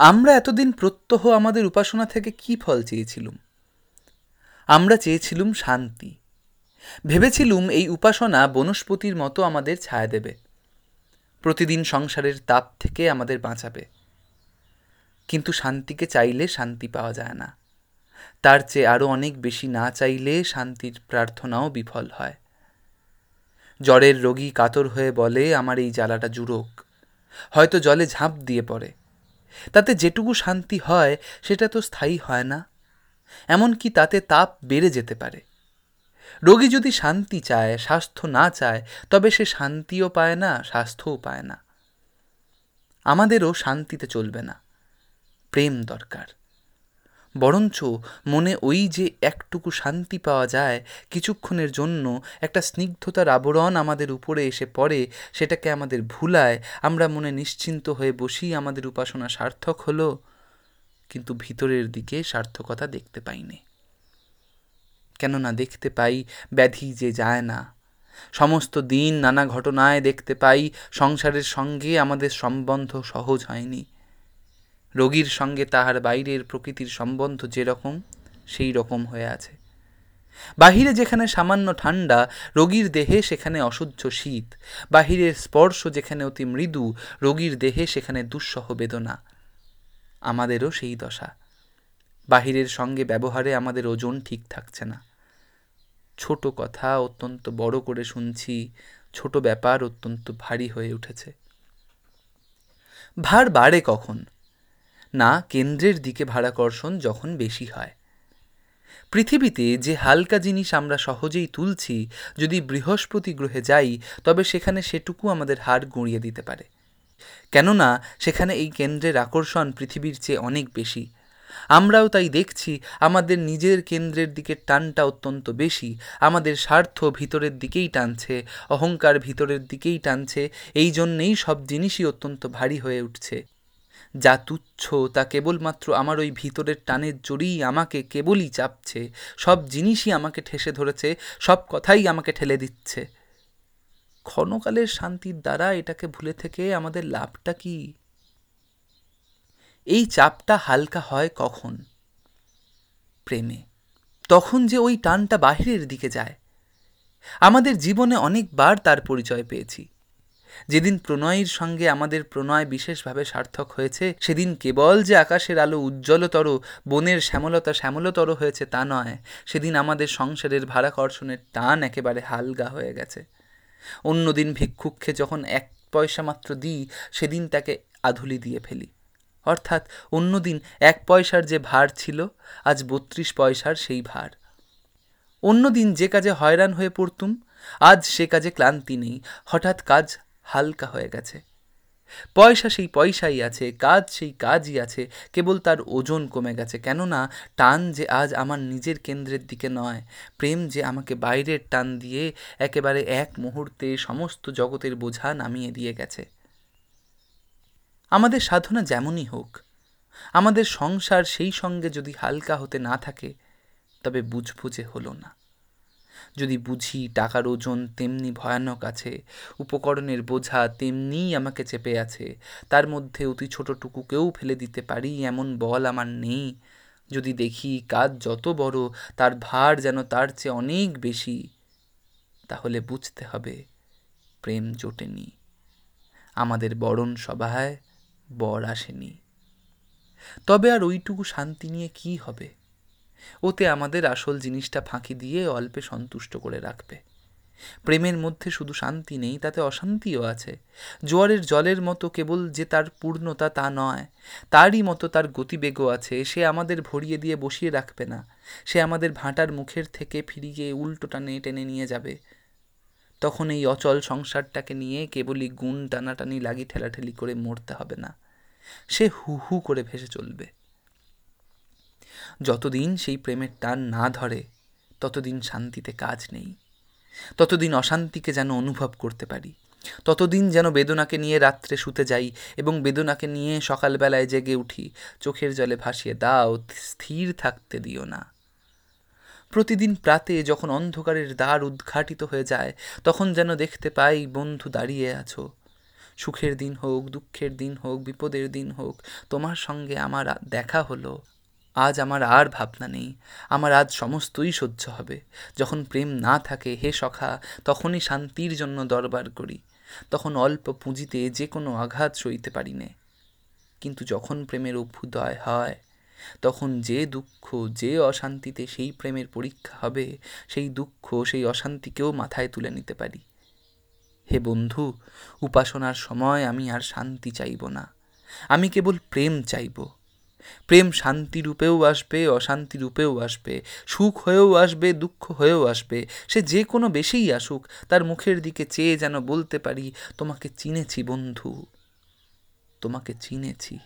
আমরা এতদিন প্রত্যহ আমাদের উপাসনা থেকে কি ফল চেয়েছিলুম? আমরা চেয়েছিলুম শান্তি। ভেবেছিলুম এই উপাসনা বনস্পতির মতো আমাদের ছায়া দেবে। প্রতিদিন সংসারের তাপ থেকে আমাদের বাঁচাবে। কিন্তু শান্তিকে চাইলে শান্তি পাওয়া যায় না। তার চেয়ে আরও অনেক বেশি না চাইলে শান্তির প্রার্থনাও বিফল হয়। জ্বরের রোগী কাতর হয়ে বলে, আমার এই জ্বালাটা জুড়োক। হয়তো জলে ঝাঁপ দিয়ে পড়ে। তাতে যেটুকু শান্তি হয়, সেটা তো স্থায়ী হয় না। এমনকি তাতে তাপ বেড়ে যেতে পারে। রোগী যদি শান্তি চায়, স্বাস্থ্য না চায়, তবে সে শান্তিও পায় না, স্বাস্থ্যও পায় না। আমাদেরও শান্তিতে চলবে না। প্রেম দরকার। বরঞ্চ মনে ওই যে একটুকু শান্তি পাওয়া যায় কিছুক্ষণের জন্য একটা স্নিগ্ধতার আবরণ আমাদের উপরে এসে পড়ে, সেটাকে আমাদের ভুলায়, আমরা মনে নিশ্চিন্ত হয়ে বসি, আমাদের উপাসনা সার্থক হলো। কিন্তু ভিতরের দিকে সার্থকতা দেখতে পাইনি। কেননা দেখতে পাই ব্যাধি যে যায় না। সমস্ত দিন নানা ঘটনায় দেখতে পাই, সংসারের সঙ্গে আমাদের সম্বন্ধ সহজ হয়নি। রোগীর সঙ্গে তাহার বাইরের প্রকৃতির সম্বন্ধ যেরকম সেই রকম হয়ে আছে। বাহিরে যেখানে সামান্য ঠান্ডা রোগীর দেহে সেখানে অসহ্য শীত। বাহিরের স্পর্শ যেখানে অতি মৃদু, রোগীর দেহে সেখানে দুঃসহ বেদনা। আমাদেরও সেই দশা। বাহিরের সঙ্গে ব্যবহারে আমাদের ওজন ঠিক থাকছে না। ছোট কথা অত্যন্ত বড় করে শুনছি, ছোট ব্যাপার অত্যন্ত ভারী হয়ে উঠেছে। ভার বাড়ে কখন? না কেন্দ্রের দিকে ভারাকর্ষণ যখন বেশি হয়। পৃথিবীতে যে হালকা জিনিস আমরা সহজেই তুলছি, যদি বৃহস্পতি গ্রহে যাই, তবে সেখানে সেটুকু আমাদের হার গুঁড়িয়ে দিতে পারে। কেননা, সেখানে এই কেন্দ্রের আকর্ষণ পৃথিবীর চেয়ে অনেক বেশি। আমরাও তাই দেখছি, আমাদের নিজের কেন্দ্রের দিকে টানটা অত্যন্ত বেশি, আমাদের স্বার্থ ভিতরের দিকেই টানছে, অহংকার ভিতরের দিকেই টানছে, এই জন্যেই সব জিনিসই অত্যন্ত ভারী হয়ে উঠছে। যা তুচ্ছ, তা কেবলমাত্র আমার ওই ভিতরের টানের জোরেই আমাকে কেবলই চাপছে। সব জিনিসই আমাকে ঠেসে ধরেছে, সব কথাই আমাকে ঠেলে দিচ্ছে। ক্ষণকালের শান্তির দ্বারা এটাকে ভুলে থেকে আমাদের লাভটা কি? এই চাপটা হালকা হয় কখন? প্রেমে। তখন যে ওই টানটা বাহিরের দিকে যায়। আমাদের জীবনে অনেকবার তার পরিচয় পেয়েছি। যেদিন প্রণয়ের সঙ্গে আমাদের প্রণয় বিশেষভাবে সার্থক হয়েছে, সেদিন কেবল যে আকাশের আলো উজ্জ্বলতর, বনের শ্যামলতা শ্যামলতর হয়েছে তা নয়, সেদিন আমাদের সংসারের ভাড়াকর্ষণের টান একেবারে হালগা হয়ে গেছে। অন্যদিন ভিক্ষুক্ষে যখন এক পয়সা মাত্র দিই, সেদিন তাকে আধুলি দিয়ে ফেলি। অর্থাৎ অন্যদিন এক পয়সার যে ভার ছিল, আজ বত্রিশ পয়সার সেই ভার। অন্যদিন যে কাজে হয়রান হয়ে পড়তুম, আজ সে কাজে ক্লান্তি নেই। হঠাৎ কাজ হালকা হয়ে গেছে। পয়সা সেই পয়সাই আছে, কাজ সেই কাজই আছে, কেবল তার ওজন কমে গেছে। কেননা টান যে আজ আমার নিজের কেন্দ্রের দিকে নয়, প্রেম যে আমাকে বাইরের টান দিয়ে একেবারে এক মুহূর্তে সমস্ত জগতের বোঝা নামিয়ে দিয়ে গেছে। আমাদের সাধনা যেমনই হোক, আমাদের সংসার সেই সঙ্গে যদি হালকা হতে না থাকে, তবে বুঝব যে হলো না। যদি বুঝি টাকার ওজন তেমনি ভয়ানক আছে, উপকরণের বোঝা তেমনিই আমাকে চেপে আছে, তার মধ্যে অতি ছোটটুকুকেও ফেলে দিতে পারি এমন বল আমার নেই। যদি দেখি কাজ যত বড়, তার ভার যেন তার চেয়ে অনেক বেশি, তাহলে বুঝতে হবে প্রেম জোটেনি। আমাদের বরণ সভায় বর আসেনি। তবে আর ওইটুকু শান্তি নিয়ে কি হবে? ওতে আমাদের আসল জিনিসটা ফাঁকি দিয়ে অল্পে সন্তুষ্ট করে রাখবে। প্রেমের মধ্যে শুধু শান্তি নেই, তাতে অশান্তিও আছে। জোয়ারের জলের মতো কেবল যে তার পূর্ণতা তা নয়, তারই মতো তার গতিবেগও আছে। সে আমাদের ভরিয়ে দিয়ে বসিয়ে রাখবে না। সে আমাদের ভাঁটার মুখের থেকে ফিরিয়ে উল্টো টানে টেনে নিয়ে যাবে। তখন এই অচল সংসারটাকে নিয়ে কেবলই গুণ টানাটানি লাগি ঠেলাঠেলি করে মরতে হবে না। সে হু হু করে ভেসে চলবে। যতদিন সেই প্রেমের টান না ধরে, ততদিন শান্তিতে কাজ নেই। ততদিন অশান্তিকে যেন অনুভব করতে পারি। ততদিন যেন বেদনাকে নিয়ে রাত্রে শুতে যাই এবং বেদনাকে নিয়ে সকালবেলায় জেগে উঠি, চোখের জলে ভাসিয়ে, দাও, স্থির থাকতে দিও না। প্রতিদিন প্রাতে যখন অন্ধকারের দ্বার উদ্ঘাটিত হয়ে যায়, তখন যেন দেখতে পাই বন্ধু দাঁড়িয়ে আছো। সুখের দিন হোক, দুঃখের দিন হোক, বিপদের দিন হোক, তোমার সঙ্গে আমার দেখা হলো। আজ আমার আর ভাবনা নেই। আমার আজ সমস্তই সহ্য হবে। যখন প্রেম না থাকে হে সখা, তখনই শান্তির জন্য দরবার করি। তখন অল্প পুঁজিতে যে কোনো আঘাত সইতে পারি নে। কিন্তু যখন প্রেমের অভ্যুদয় হয়, তখন যে দুঃখ, যে অশান্তিতে সেই প্রেমের পরীক্ষা হবে, সেই দুঃখ, সেই অশান্তিকেও মাথায় তুলে নিতে পারি। হে বন্ধু, উপাসনার সময় আমি আর শান্তি চাইব না। আমি কেবল প্রেম চাইব। প্রেম শান্তি রূপেও আসবে, অশান্তি রূপেও আসবে, সুখ হয়েও আসবে, দুঃখ হয়েও আসবে। সে যে কোনো বেশিই আসুক, তার মুখের দিকে চেয়ে যেন বলতে পারি, তোমাকে চিনেছি বন্ধু, তোমাকে চিনেছি।